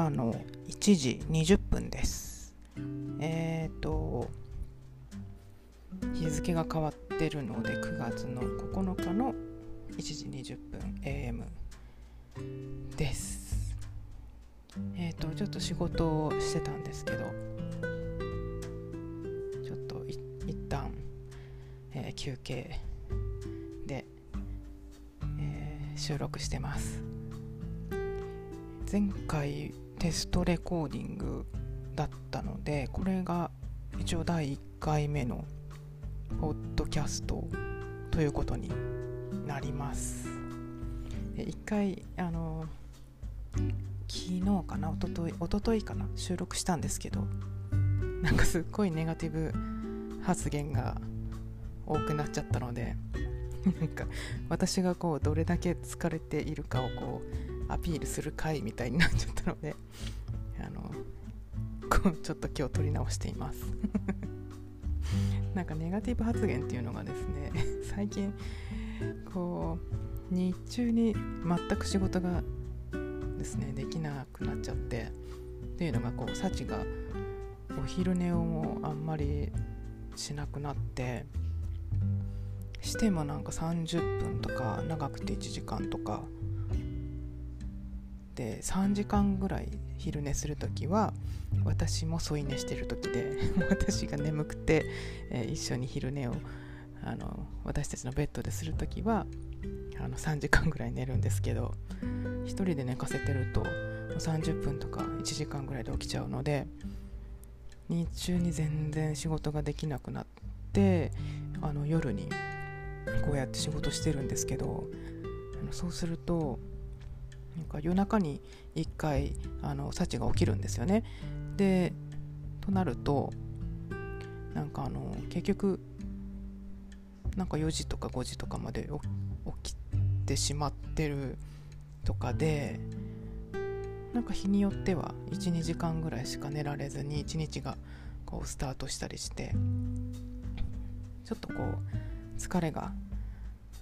の1時20分です。えっ、ー、と日付が変わってるので9月の9日の1時20分 AM です。えっ、ー、とちょっと仕事をしてたんですけどちょっと一旦、えー、休憩で、えー、収録してます。前回テストレコーディングだったのでこれが一応第1回目のポッドキャストということになります。1回あの昨日かなおとといおとといかな収録したんですけどなんかすっごいネガティブ発言が多くなっちゃったのでなんか私がこうどれだけ疲れているかをこうアピールする回みたいになっちゃったのであのちょっと今日撮り直しています。なんかネガティブ発言っていうのがですね最近こう日中に全く仕事がですねできなくなっちゃってっていうのがこう幸がお昼寝をもあんまりしなくなってしてもなんか30分とか長くて1時間とかで3時間ぐらい昼寝する時は私も添い寝してる時で 私が眠くて、えー、一緒に昼寝をあの私たちのベッドでする時はあの3時間ぐらい寝るんですけど1人で寝かせてると30分とか1時間ぐらいで起きちゃうので日中に全然仕事ができなくなってあの夜にこうやって仕事してるんですけどそうするとなんか夜中に1回あの幸が起きるんですよね。でとなるとなんかあの結局なんか4時とか5時とかまで起きてしまってるとかでなんか日によっては12時間ぐらいしか寝られずに一日がこうスタートしたりしてちょっとこう疲れが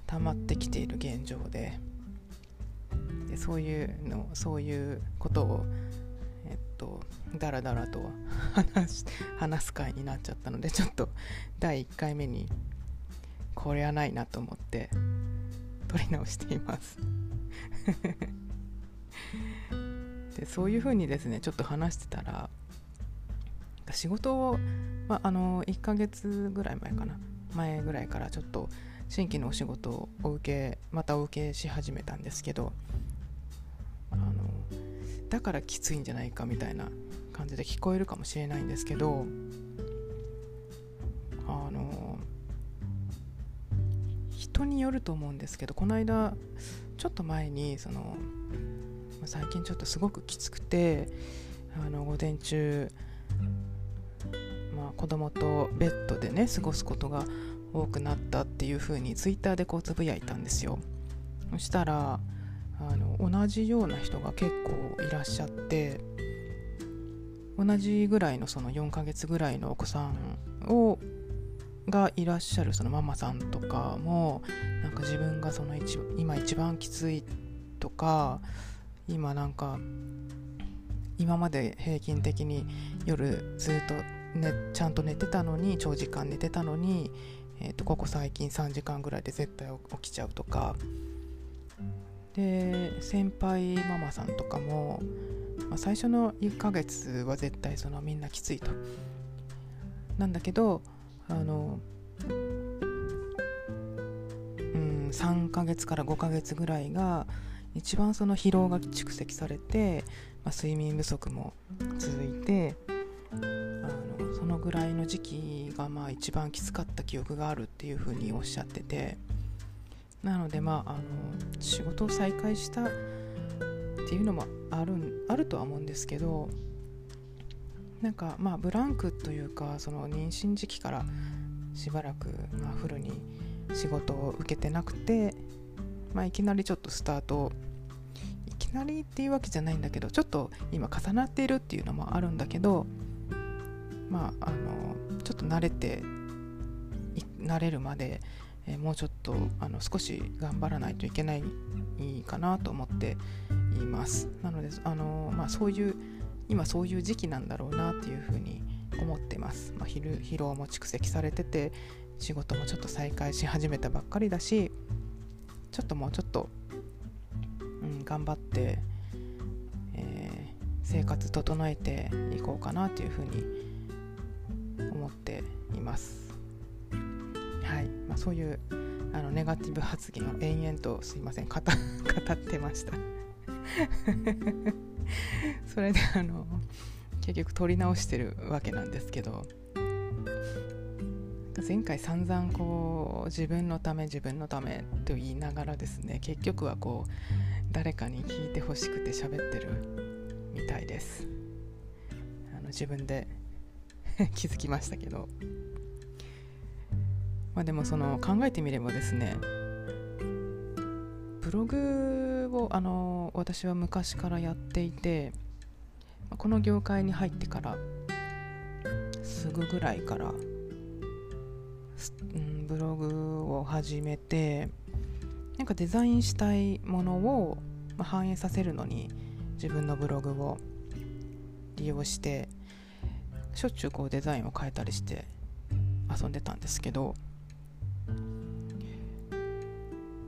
溜まってきている現状ででそういうのそういうことをえっとだらだらと 話話す会になっちゃったのでちょっと第1回目にこれはないなと思って撮り直しています。でそういうふうにですねちょっと話してたら仕事を、まあ、あの1ヶ月ぐらい前かな前ぐらいからちょっと新規のお仕事をお受けまたお受けし始めたんですけどだからきついんじゃないかみたいな感じで聞こえるかもしれないんですけどあの人によると思うんですけどこの間ちょっと前にその最近ちょっとすごくきつくてあの午前中、まあ、子供とベッドでね過ごすことが多くなったっていう風にツイッターでこうつぶやいたんですよ。そしたらあの同じような人が結構いらっしゃって同じぐらいのその4ヶ月ぐらいのお子さんをがいらっしゃるそのママさんとかもなんか自分がその一今一番きついとか今なんか今まで平均的に夜ずっと、ね、ちゃんと寝てたのに長時間寝てたのに、えー、とここ最近3時間ぐらいで絶対起きちゃうとかで先輩ママさんとかも、まあ、最初の1ヶ月は絶対そのみんなきついとなんだけどあのうん3ヶ月から5ヶ月ぐらいが一番その疲労が蓄積されて、まあ、睡眠不足も続いてあのそのぐらいの時期がまあ一番きつかった記憶があるっていうふうにおっしゃってて。なのでまああの仕事を再開したっていうのもあるあるとは思うんですけどなんかまあブランクというかその妊娠時期からしばらく、まあ、フルに仕事を受けてなくて、まあ、いきなりちょっとスタートいきなりっていうわけじゃないんだけどちょっと今重なっているっていうのもあるんだけどまああのちょっと慣れて慣れるまでえ、もうちょっとあの少し頑張らないといけないかなと思っています。なのであの、まあ、そういう今そういう時期なんだろうなっていうふうに思ってます、まあ、疲労も蓄積されてて仕事もちょっと再開し始めたばっかりだしちょっともうちょっと、うん、頑張って、えー、生活整えていこうかなというふうに思っています。はい、まあ、そういうあのネガティブ発言を延々とすいません 語ってました。それであの結局取り直してるわけなんですけど前回散々こう自分のため自分のためと言いながらですね結局はこう誰かに聞いてほしくて喋ってるみたいです。あの自分で 気づきましたけど。まあでもその考えてみればですねブログをあの私は昔からやっていてこの業界に入ってからすぐぐらいから、ブログを始めてなんかデザインしたいものを、まあ、反映させるのに自分のブログを利用してしょっちゅうこうデザインを変えたりして遊んでたんですけど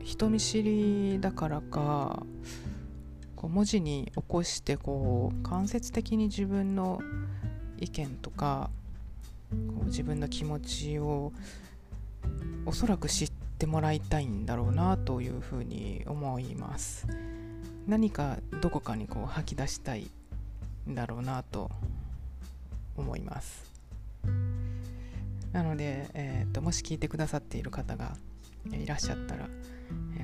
人見知りだからかこう文字に起こしてこう間接的に自分の意見とかこう自分の気持ちをおそらく知ってもらいたいんだろうなというふうに思います。何かどこかにこう吐き出したいんだろうなと思います。なので、えーと、もし聞いてくださっている方がいらっしゃったら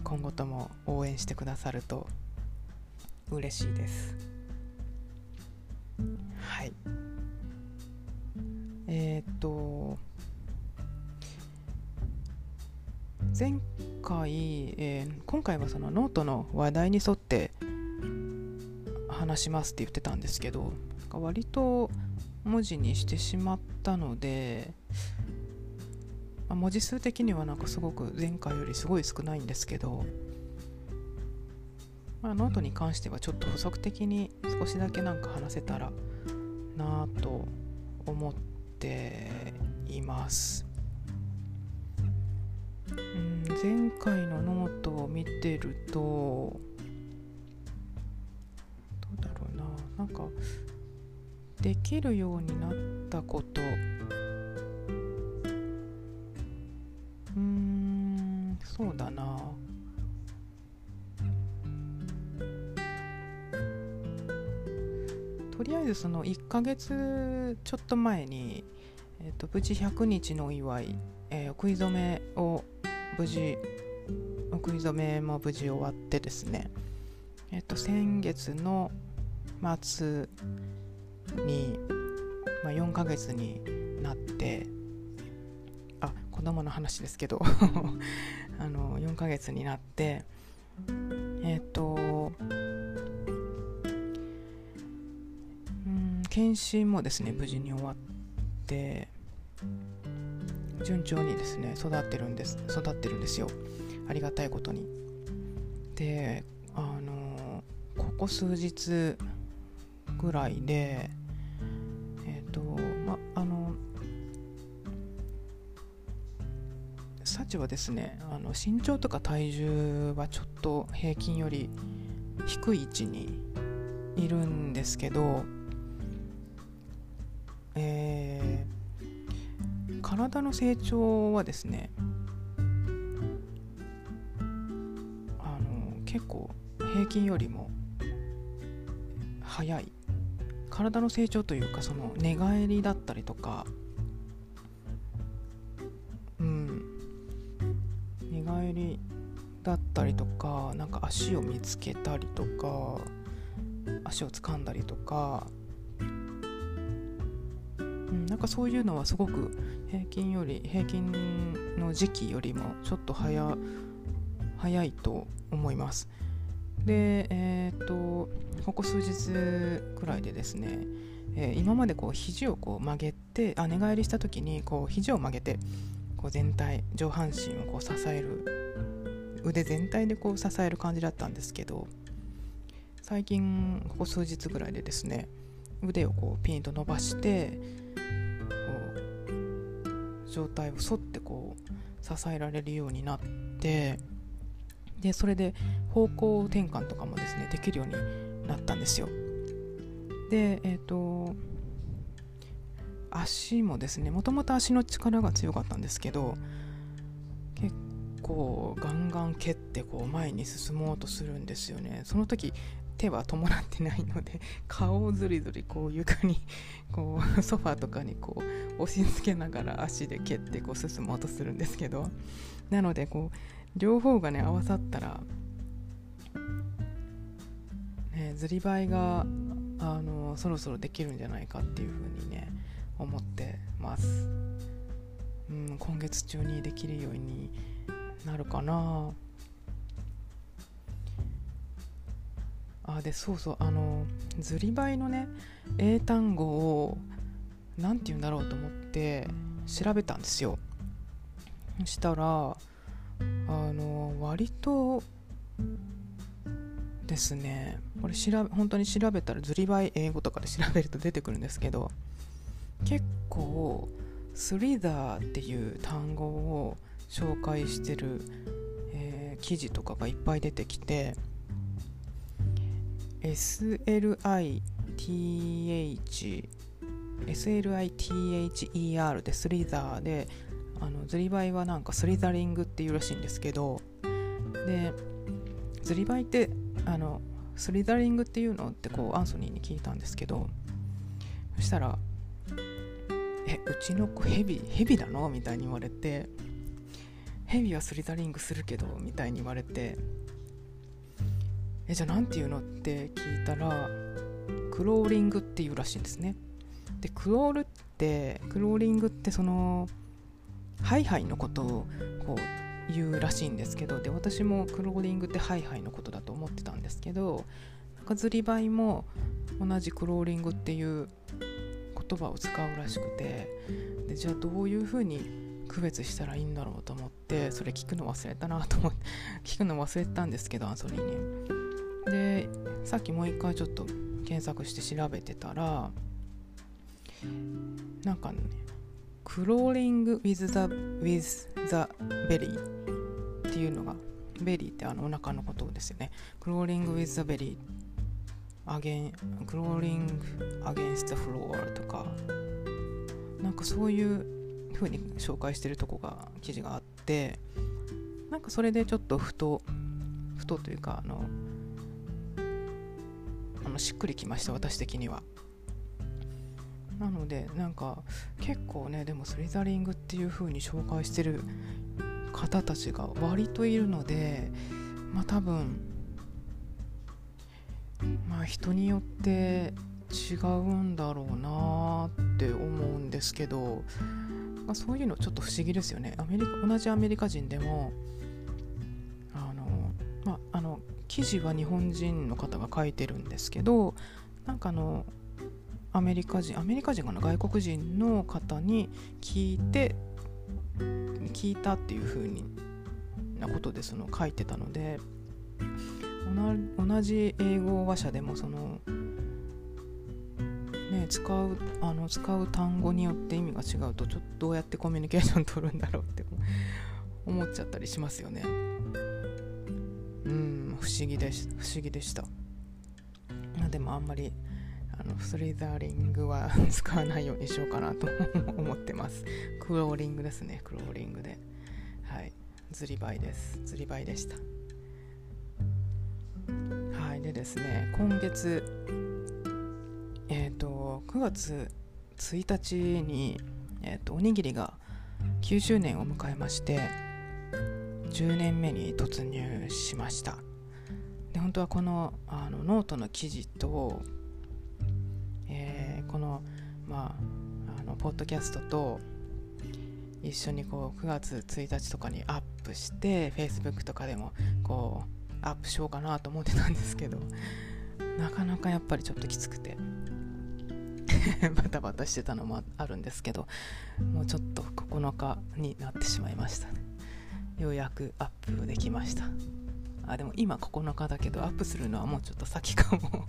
今後とも応援してくださると嬉しいです。はい。えっ、と前回、えー、今回はそのノートの話題に沿って話しますって言ってたんですけど割と文字にしてしまったので、まあ、文字数的にはなんかすごく前回よりすごい少ないんですけど、まあ、ノートに関してはちょっと補足的に少しだけなんか話せたらなぁと思っています。うん前回のノートを見てるとどうだろうななんかできるようになったことそうだな。とりあえずその1ヶ月ちょっと前に、えーと、無事100日のお祝い、えー、食い初めを無事食い初めも無事終わってですね。えっ、ー、と先月の末に、まあ、4ヶ月になってあ子供の話ですけど。あの4ヶ月になってえっ、とうん検診もですね無事に終わって順調にですね育ってるんです育ってるんですよ。ありがたいことに。であのここ数日ぐらいでサチはですね。あの身長とか体重はちょっと平均より低い位置にいるんですけど、えー、体の成長はですねあの結構平均よりも早い。体の成長というかその寝返りだったりとかだったりとかなんか足を見つけたりとか足を掴んだりとか、うん、なんかそういうのはすごく平均より平均の時期よりもちょっと早早いと思います。でえっ、とここ数日くらいでですね、えー、今までこう肘をこう曲げてあ寝返りした時にこう肘を曲げてこう全体上半身をこう支える腕全体でこう支える感じだったんですけど最近ここ数日ぐらいでですね腕をこうピンと伸ばしてこう状態を沿ってこう支えられるようになってでそれで方向転換とかもですねできるようになったんですよ。でえっ、ー、と足もですねもともと足の力が強かったんですけど構ガンガン蹴ってこう前に進もうとするんですよね。その時手は伴ってないので 顔をずりずりこう床にこう ソファーとかにこう押し付けながら足で蹴ってこう進もうとするんですけどなのでこう両方がね合わさったら、ね、ずりばいがあのそろそろできるんじゃないかっていうふうにね思ってます、うん、今月中にできるようになるかな。あでそうそうあのずりばいのね英単語を何て言うんだろうと思って調べたんですよ。そしたらあの割とですねこれ調べ本当に調べたらずりばい英語とかで 調べると出てくるんですけど結構スリダーっていう単語を紹介してる、えー、記事とかがいっぱい出てきて SLITH SLITHER でスリザーであのズリバイはなんかスリザリングっていうらしいんですけどでズリバイってあのスリザリングっていうのってこうアンソニーに聞いたんですけどそしたら「えうちの子ヘビヘビなの?」みたいに言われて「ヘビはスリザリングするけど」みたいに言われてえじゃあ何て言うの？って聞いたらクローリングっていうらしいんですねで crawl って crawling ってそのハイハイのことをこう言うらしいんですけどで私も crawling ってハイハイのことだと思ってたんですけどなんかずりばいも同じ crawling っていう言葉を使うらしくてでじゃあどういうふうに区別したらいいんだろうと思ってそれ聞くの忘れたなと思って 聞くの忘れたんですけどアンソニーに。でさっきもう一回ちょっと検索して調べてたらなんかねクローリング with the, with the belly っていうのがベリーってあのお腹のことですよね。 crawling with the belly again crawling against the floor とかなんかそういう風に紹介してるとこが記事があってなんかそれでちょっとふとふとというかあのあのしっくりきました私的には。なのでなんか結構ねでもスリザリングっていう風に紹介してる方たちが割といるのでまあ多分まあ人によって違うんだろうなって思うんですけど、まあ、そういうのちょっと不思議ですよね。アメリカ同じアメリカ人でもあのまああの記事は日本人の方が書いてるんですけどなんかあのアメリカ人アメリカ人かな？外国人の方に聞いて聞いたっていう風になことでその書いてたので同じ英語話者でもそのね使うあの使う単語によって意味が違うとちょっとどうやってコミュニケーション取るんだろうって思っちゃったりしますよね。うん不思議でし不思議でした。でもあんまりあのスリザーリングは使わないようにしようかなと 思ってます。クローリングですねクローリングで。はい。ずりばいです。ずりばいでした。はい。でですね今月えっ、ー、と9月1日に、えーとおにぎりが9周年を迎えまして10年目に突入しました。で本当はこのあのノートの記事と、えー、このまああのポッドキャストと一緒にこう9月1日とかにアップして Facebook とかでもこうアップしようかなと思ってたんですけどなかなかやっぱりちょっときつくて。バタバタしてたのもあるんですけどもうちょっと9日になってしまいましたね。ようやくアップできました。あでも今9日だけどアップするのはもうちょっと先かも。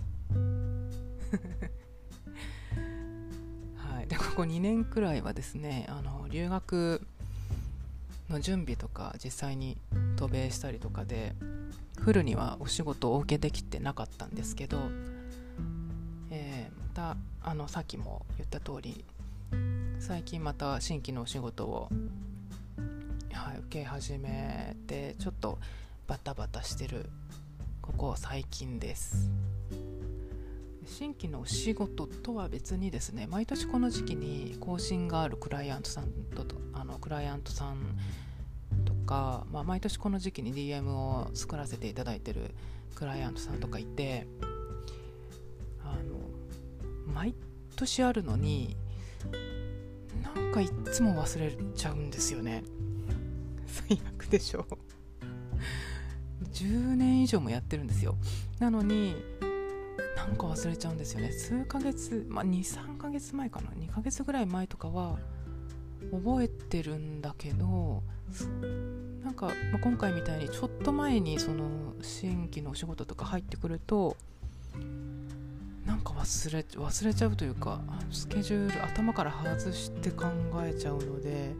はい。でここ2年くらいはですねあの留学の準備とか実際に渡米したりとかでフルにはお仕事を受けできてなかったんですけど、たあのさっきも言った通り最近また新規のお仕事を、はい、受け始めてちょっとバタバタしてるここ最近です。新規のお仕事とは別にですね毎年この時期に更新があるクライアントさんとあのクライアントさんとか、まあ、毎年この時期に DM を作らせていただいてるクライアントさんとかいて毎年あるのになんかいっつも忘れちゃうんですよね。最悪でしょ。10年以上もやってるんですよ。なのになんか忘れちゃうんですよね。数ヶ月、まあ、23ヶ月前かな。2ヶ月ぐらい前とかは覚えてるんだけどなんか、まあ、今回みたいにちょっと前にその新規のお仕事とか入ってくるとか忘れ忘れちゃうというかスケジュール頭から外して考えちゃうので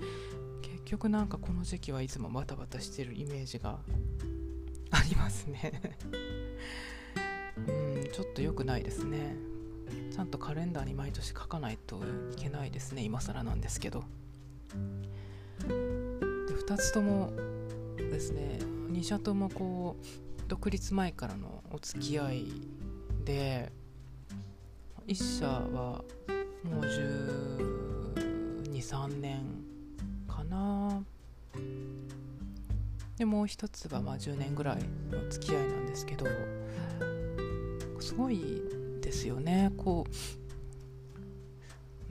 結局なんかこの時期はいつもバタバタしてるイメージがありますね。うんちょっと良くないですね。ちゃんとカレンダーに毎年書かないといけないですね今更なんですけど。で2つともですね2社ともこう独立前からのお付き合いで1社はもう123年かな。でもう一つはまあ10年ぐらいの付き合いなんですけどすごいですよね。こ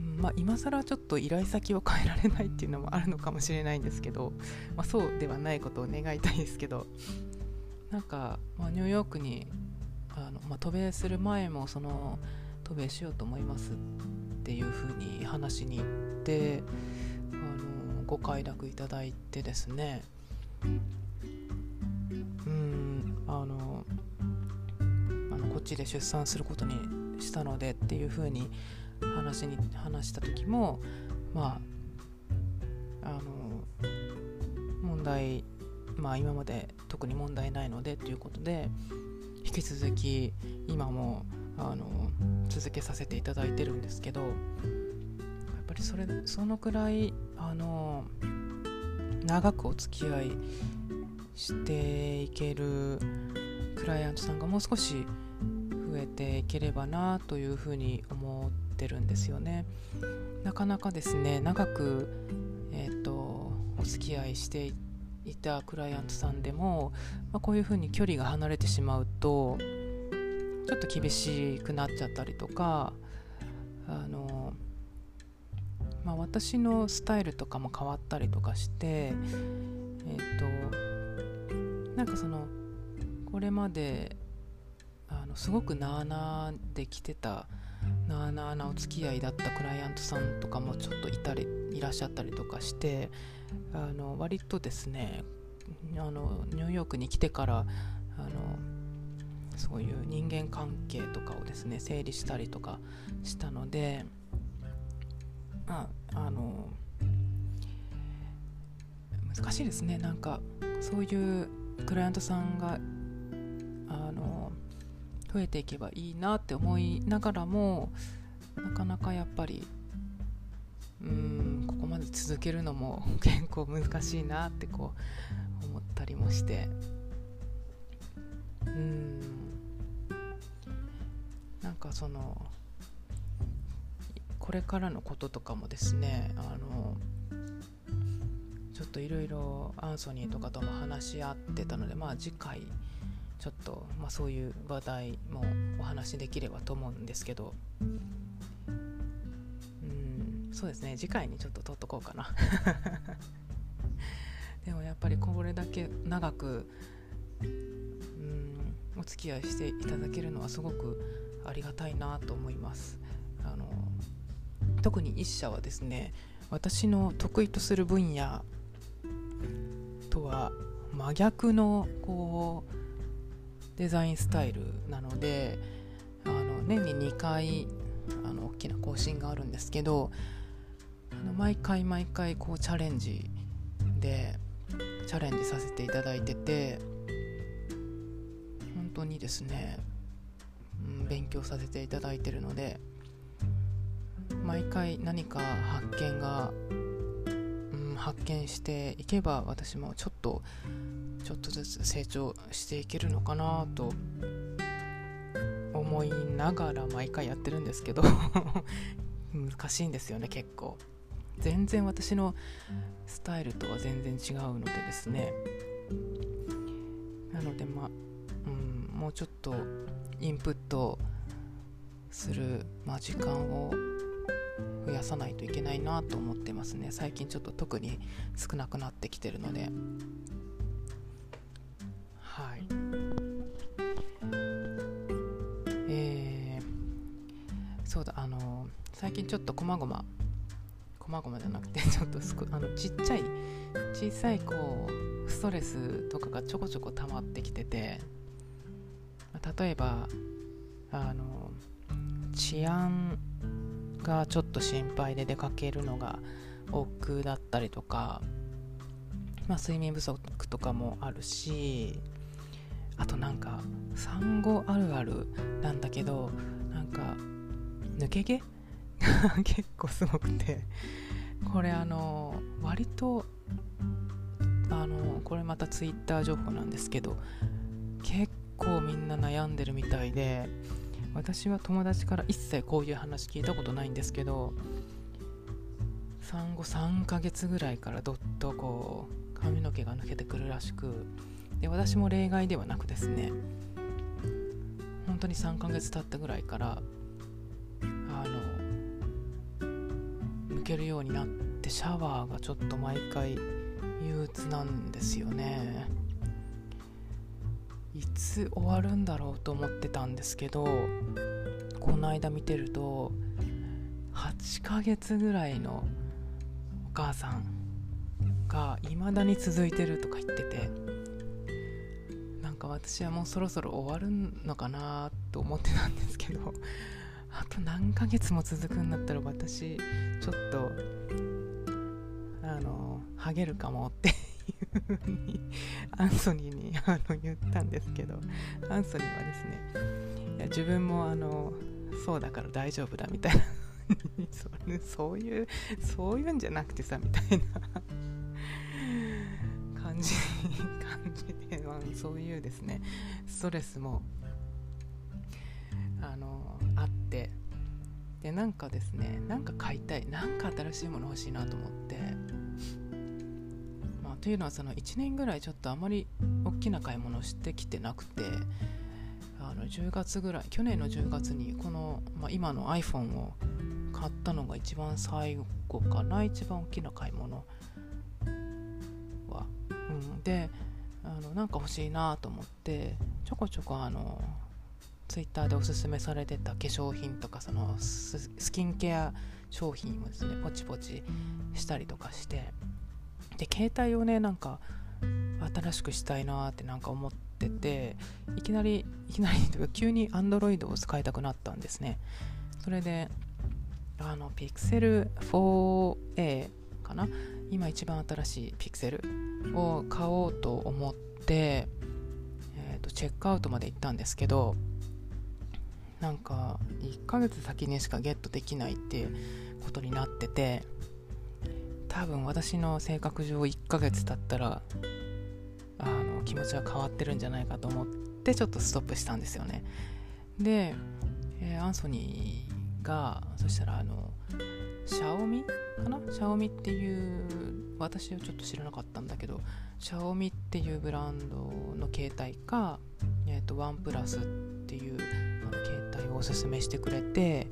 う、まあ、今更ちょっと依頼先を変えられないっていうのもあるのかもしれないんですけど、まあ、そうではないことを願いたいですけどなんか、まあ、ニューヨークにあの、まあ、渡米する前もその渡米しようと思いますっていうふうに話しに行ってあのご快諾いただいてですね。うんあのあのこっちで出産することにしたのでっていうふうに話に話した時もまああの問題まあ今まで特に問題ないのでということで引き続き今もあの続けさせていただいてるんですけどやっぱりそれそのくらいあの長くお付き合いしていけるクライアントさんがもう少し増えていければなというふうに思ってるんですよね。なかなかですね長く、えーと、お付き合いしていたクライアントさんでも、まあ、こういうふうに距離が離れてしまうとちょっと厳しくなっちゃったりとかあの、まあ、私のスタイルとかも変わったりとかしてえっ、ー、となんかそのこれまであのすごくなあなあで来てたなあなあなお付き合いだったクライアントさんとかもちょっといたりいらっしゃったりとかしてあの割とですねあのニューヨークに来てからあのそういう人間関係とかをですね整理したりとかしたのでまああの難しいですね。なんかそういうクライアントさんがあの増えていけばいいなって思いながらもなかなかやっぱりうんここまで続けるのも 結構難しいなってこう思ったりもして。うん。なんかそのこれからのこととかもですねあのちょっといろいろアンソニーとかとも話し合ってたのでまあ次回ちょっと、まあ、そういう話題もお話しできればと思うんですけどうんそうですね次回にちょっと撮っとこうかな。でもやっぱりこれだけ長くうんお付き合いしていただけるのはすごくありがたいなと思います。あの特に一社はですね私の得意とする分野とは真逆のこうデザインスタイルなのであの年に2回あの大きな更新があるんですけどあの毎回毎回こうチャレンジでチャレンジさせていただいてて本当にですね、勉強させていただいてるので毎回何か発見が、うん、発見していけば私もちょっとちょっとずつ成長していけるのかなと思いながら毎回やってるんですけど 難しいんですよね結構。全然私のスタイルとは全然違うのでですね。なのでまあ、うん、もうちょっとインプットする、まあ、時間を増やさないといけないなと思ってますね。最近ちょっと特に少なくなってきてるので。はい。えー、そうだあの最近ちょっとこまごまこまごまじゃなくて ちょっとすこあのちっちゃい小さいこうストレスとかがちょこちょこ溜まってきてて。例えばあの治安がちょっと心配で出かけるのが億劫だったりとか、まあ、睡眠不足とかもあるしあとなんか産後あるあるなんだけどなんか抜け毛？結構すごくて。これあの割とあのこれまたツイッター情報なんですけど悩んでるみたいで私は友達から一切こういう話聞いたことないんですけど産後3ヶ月ぐらいからどっとこう髪の毛が抜けてくるらしくで私も例外ではなくですね本当に3ヶ月経ったぐらいからあの抜けるようになってシャワーがちょっと毎回憂鬱なんですよね。いつ終わるんだろうと思ってたんですけどこの間見てると8ヶ月ぐらいのお母さんが未だに続いてるとか言っててなんか私はもうそろそろ終わるのかなと思ってたんですけどあと何ヶ月も続くんだったら私ちょっとあのハゲるかもっていうふうにアンソニーにあの言ったんですけどアンソニーはですねいや自分もあのそうだから大丈夫だみたいなそういうそういうんじゃなくてさみたいな感じ感じで、まあ、そういうですねストレスもあのあってでなんかですねなんか買いたいなんか新しいもの欲しいなと思って、というのはその1年ぐらいちょっとあまり大きな買い物をしてきてなくてあの10月ぐらい去年の10月にこの、まあ、今の iPhone を買ったのが一番最後かな一番大きな買い物は。うんであのなんか欲しいなと思ってちょこちょこあのツイッターでおすすめされてた化粧品とかそのスキンケア商品をですねポチポチしたりとかしてで携帯をねなんか新しくしたいなってなんか思ってていきなりいきなり とか急に Android を使いたくなったんですね。それであの Pixel 4a かな？今一番新しいピクセルを買おうと思って、えーと、チェックアウトまで行ったんですけどなんか1ヶ月先にしかゲットできないってことになってて多分私の性格上1ヶ月経ったらあの気持ちは変わってるんじゃないかと思ってちょっとストップしたんですよね。で、えー、アンソニーがそしたらあのシャオミかな？シャオミっていう私はちょっと知らなかったんだけどシャオミっていうブランドの携帯か、えーと、ワンプラスっていうあの携帯をおすすめしてくれて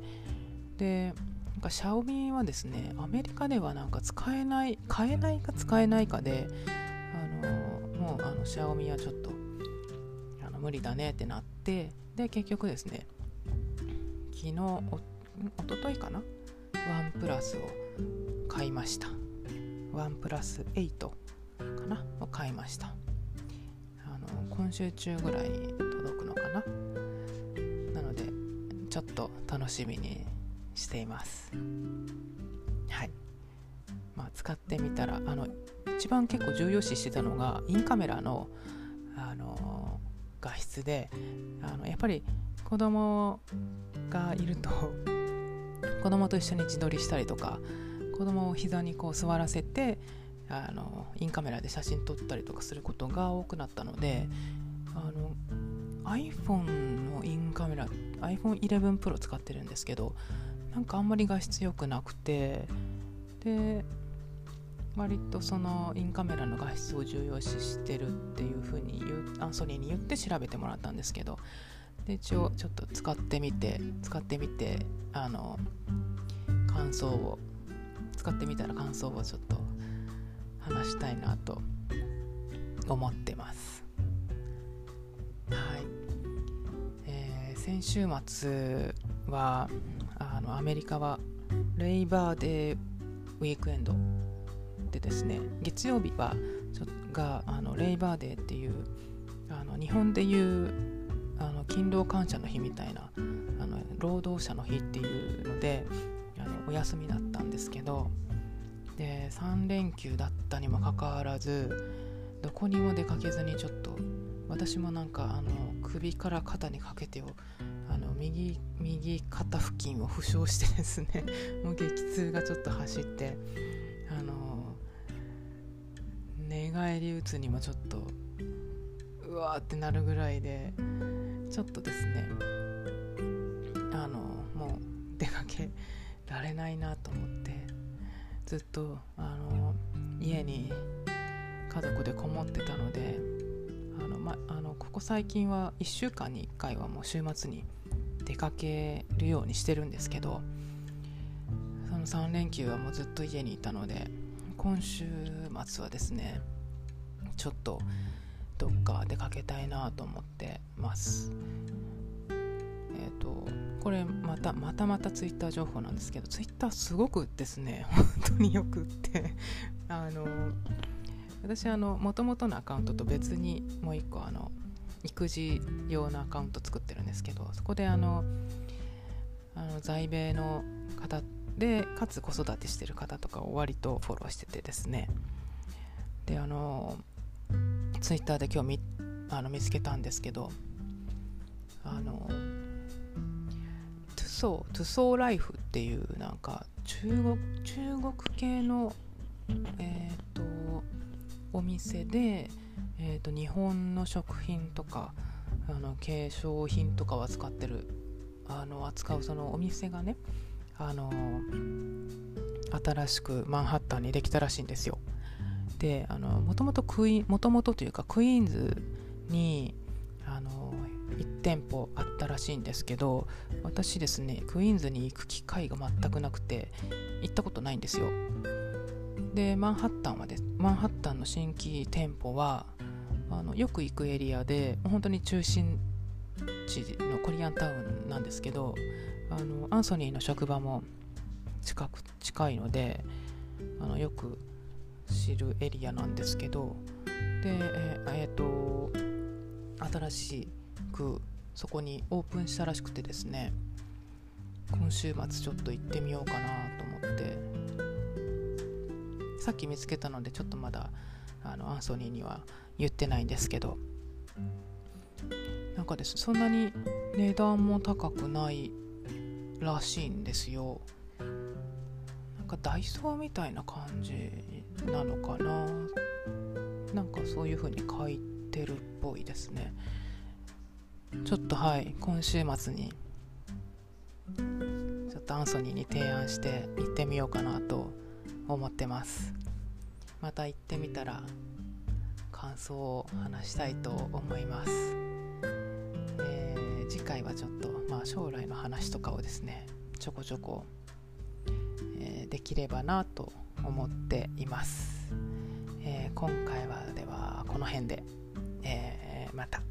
でなんかシャオミはですねアメリカではなんか使えない買えないか使えないかであのもうあのシャオミはちょっとあの無理だねってなってで結局ですね昨日おとといかな？ワンプラスを買いました。ワンプラス8かな？を買いました。あの今週中ぐらいに届くのかな？なのでちょっと楽しみにしています。はい。まあ使ってみたらあの一番結構重要視してたのがインカメラのあの画質であのやっぱり子供がいると 子供と一緒に自撮りしたりとか子供を膝にこう座らせてあのインカメラで写真撮ったりとかすることが多くなったのであの iPhone のインカメラ iPhone11 Pro 使ってるんですけどなんかあんまり画質良くなくてで割とそのインカメラの画質を重要視してるっていうふうにアンソニーに言って調べてもらったんですけどで一応ちょっと使ってみて使ってみてあの感想を使ってみたら感想をちょっと話したいなと思ってます。はい、えー、先週末はあのアメリカはレイバーデーウィークエンドでですね月曜日はがあのレイバーデーっていうあの日本でいうあの勤労感謝の日みたいなあの労働者の日っていうのであのお休みだったんですけどで3連休だったにもかかわらずどこにも出かけずにちょっと私もなんかあの首から肩にかけてをあの右右肩付近を負傷してですね もう激痛がちょっと走ってあの寝返り打つにもちょっとうわーってなるぐらいでちょっとですねあのもう出かけられないなと思ってずっとあの家に家族でこもってたのでの、ま、あのここ最近は1週間に1回はもう週末に出かけるようにしてるんですけどその3連休はもうずっと家にいたので今週末はですねちょっとどっか出かけたいなと思ってます。えっ、ー、とこれまたまたまたツイッター情報なんですけどツイッターすごくですね本当によくってあの私あの元々のアカウントと別にもう一個あの育児用のアカウント作ってるんですけどそこであのあの在米の方でかつ子育てしてる方とかを割とフォローしててですね。であのツイッターで今日見あの見つけたんですけどあのトゥソートゥソーライフっていうなんか中国中国系のえっ、ー、とお店で、えーと、日本の食品とかあの化粧品とかを扱ってるあの扱うそのお店がねあの新しくマンハッタンにできたらしいんですよ。であのもともとクイもともとというかクイーンズにあの1店舗あったらしいんですけど私ですねクイーンズに行く機会が全くなくて行ったことないんですよでマンハッタンはですマンハッタンの新規店舗はあのよく行くエリアで本当に中心地のコリアンタウンなんですけどあのアンソニーの職場も近く近いのであのよく知るエリアなんですけどでえー、えー、と新しくそこにオープンしたらしくてですね今週末ちょっと行ってみようかなと思ってさっき見つけたのでちょっとまだあのアンソニーには言ってないんですけど。なんかですそんなに値段も高くないらしいんですよ。なんかダイソーみたいな感じなのかな。なんかそういう風に書いてるっぽいですね。ちょっとはい今週末にちょっとアンソニーに提案して行ってみようかなと思ってます。また行ってみたら感想を話したいと思います、えー、次回はちょっと、まあ、将来の話とかをですねちょこちょこ、えー、できればなと思っています、えー、今回はではこの辺で、え、また。